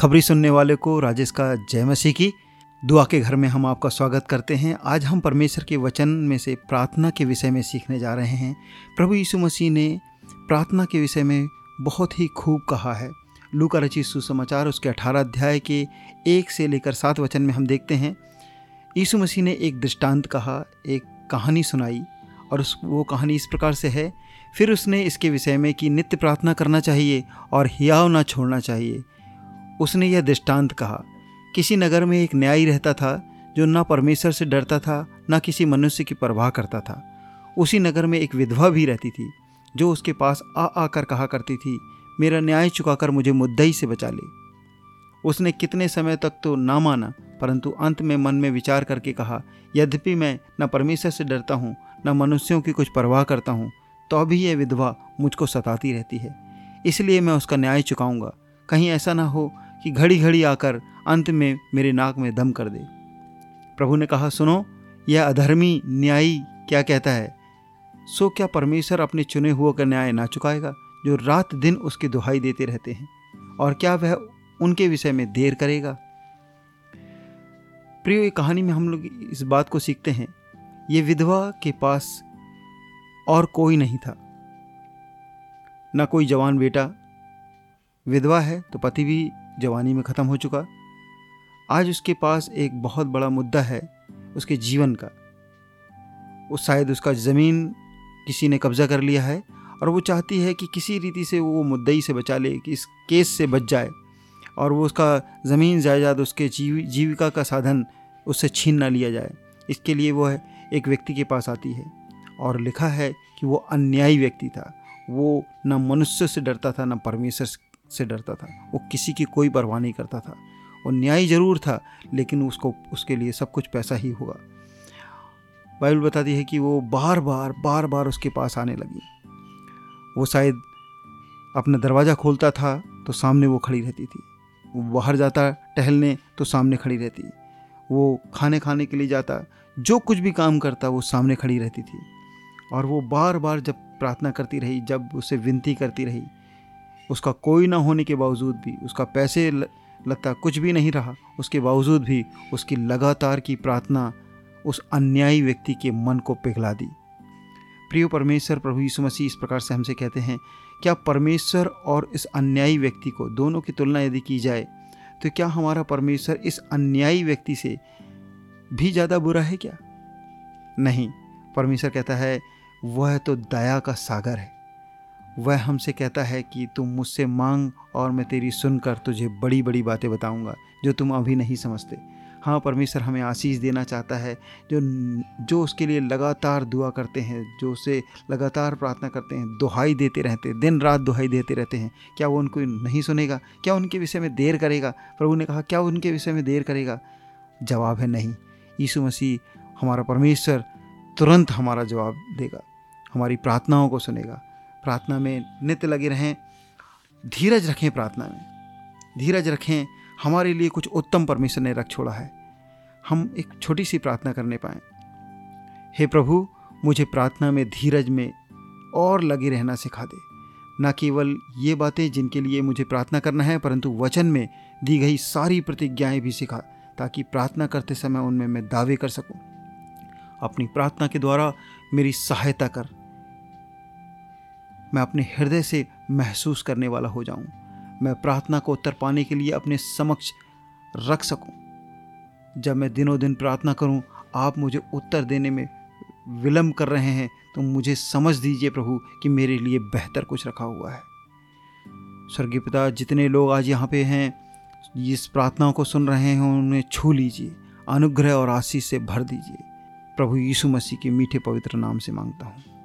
खबरी सुनने वाले को राजेश का जय मसीह की। दुआ के घर में हम आपका स्वागत करते हैं। आज हम परमेश्वर के वचन में से प्रार्थना के विषय में सीखने जा रहे हैं। प्रभु यीशु मसीह ने प्रार्थना के विषय में बहुत ही खूब कहा है। लू का रचित सुसमाचार उसके अठारह अध्याय के एक से लेकर सात वचन में हम देखते हैं। यीशु मसीह ने एक दृष्टांत कहा, एक कहानी सुनाई, और उस, वो कहानी इस प्रकार से है। फिर उसने इसके विषय में कि नित्य प्रार्थना करना चाहिए और हियाव ना छोड़ना चाहिए। उसने यह दृष्टांत कहा, किसी नगर में एक न्यायी रहता था, जो ना परमेश्वर से डरता था, ना किसी मनुष्य की परवाह करता था। उसी नगर में एक विधवा भी रहती थी, जो उसके पास आ आकर कहा करती थी, मेरा न्याय चुकाकर मुझे मुद्दई से बचा ले। उसने कितने समय तक तो ना माना, परंतु अंत में मन में विचार करके कहा, यद्यपि मैं न परमेश्वर से डरता हूँ, न मनुष्यों की कुछ परवाह करता हूँ तो अभी यह विधवा मुझको सताती रहती है। इसलिए मैं उसका न्याय चुकाऊँगा। कहीं ऐसा ना हो कि घड़ी घड़ी आकर अंत में मेरे नाक में दम कर दे। प्रभु ने कहा, सुनो, यह अधर्मी न्यायी क्या कहता है? सो क्या परमेश्वर अपने चुने हुए का न्याय ना चुकाएगा, जो रात दिन उसकी दुहाई देते रहते हैं? और क्या वह उनके विषय में देर करेगा? प्रियो कहानी में हम लोग इस बात को सीखते हैं, ये विधवा के पास और कोई नहीं था। ना कोई जवान बेटा विधवा है तो पति भी जवानी में ख़त्म हो चुका। आज उसके पास एक बहुत बड़ा मुद्दा है, उसके जीवन का। उस शायद उसका ज़मीन किसी ने कब्ज़ा कर लिया है और वो चाहती है कि किसी रीति से वो मुद्दई से बचा ले, कि इस केस से बच जाए और वो उसका ज़मीन जायदाद, उसके जीव, जीविका का साधन उससे छीन ना लिया जाए। इसके लिए वो एक व्यक्ति के पास आती है और लिखा है कि वो अन्यायी व्यक्ति था। वो न मनुष्य से डरता था, न परमेश्वर से डरता था। वो किसी की कोई परवाह नहीं करता था। वो न्याय ज़रूर था, लेकिन उसको, उसके लिए सब कुछ पैसा ही होगा बाइबल बताती है कि वो बार बार बार बार उसके पास आने लगी। वो शायद अपना दरवाज़ा खोलता था तो सामने वो खड़ी रहती थी। वो बाहर जाता, टहलने तो सामने खड़ी रहती। वो खाने खाने के लिए जाता, जो कुछ भी काम करता, वो सामने खड़ी रहती थी। और वो बार बार जब प्रार्थना करती रही, जब उसे विनती करती रही उसका कोई ना होने के बावजूद भी, उसका पैसे लगता कुछ भी नहीं रहा, उसके बावजूद भी उसकी लगातार की प्रार्थना उस अन्यायी व्यक्ति के मन को पिघला दी। प्रिय परमेश्वर प्रभु यीशु मसीह इस प्रकार से हमसे कहते हैं, क्या परमेश्वर और इस अन्यायी व्यक्ति को दोनों की तुलना यदि की जाए तो क्या हमारा परमेश्वर इस अन्यायी व्यक्ति से भी ज़्यादा बुरा है क्या? नहीं, परमेश्वर कहता है, वह तो दया का सागर है। वह हमसे कहता है कि तुम मुझसे मांग और मैं तेरी सुनकर तुझे बड़ी बड़ी बातें बताऊँगा, जो तुम अभी नहीं समझते। हाँ परमेश्वर हमें आशीष देना चाहता है, जो जो उसके लिए लगातार दुआ करते हैं, जो उसे लगातार प्रार्थना करते हैं, दुहाई देते रहते हैं दिन रात दुहाई देते रहते हैं। क्या वो उनको नहीं सुनेगा? क्या उनके विषय में देर करेगा? प्रभु ने कहा, क्या उनके विषय में देर करेगा? जवाब है नहीं। यीशु मसीह हमारा परमेश्वर तुरंत हमारा जवाब देगा, हमारी प्रार्थनाओं को सुनेगा। प्रार्थना में नित्य लगे रहें, धीरज रखें प्रार्थना में। धीरज रखें, हमारे लिए कुछ उत्तम परमेश्वर ने रख छोड़ा है। हम एक छोटी सी प्रार्थना करने पाए। हे प्रभु, मुझे प्रार्थना में धीरज में और लगे रहना सिखा दे। न केवल ये बातें जिनके लिए मुझे प्रार्थना करना है, परंतु वचन में दी गई सारी प्रतिज्ञाएँ भी सिखा, ताकि प्रार्थना करते समय उनमें मैं दावे कर सकूँ। अपनी प्रार्थना के द्वारा मेरी सहायता कर। मैं अपने हृदय से महसूस करने वाला हो जाऊँ। मैं प्रार्थना को उत्तर पाने के लिए अपने समक्ष रख सकूँ। जब मैं दिनों दिन प्रार्थना करूँ, आप मुझे उत्तर देने में विलम्ब कर रहे हैं तो मुझे समझ दीजिए प्रभु कि मेरे लिए बेहतर कुछ रखा हुआ है। स्वर्गीय पिता, जितने लोग आज यहाँ पे हैं इस प्रार्थनाओं को सुन रहे हैं, उन्हें छू लीजिए, अनुग्रह और आशीष से भर दीजिए। प्रभु यीशु मसीह के मीठे पवित्र नाम से माँगता हूँ।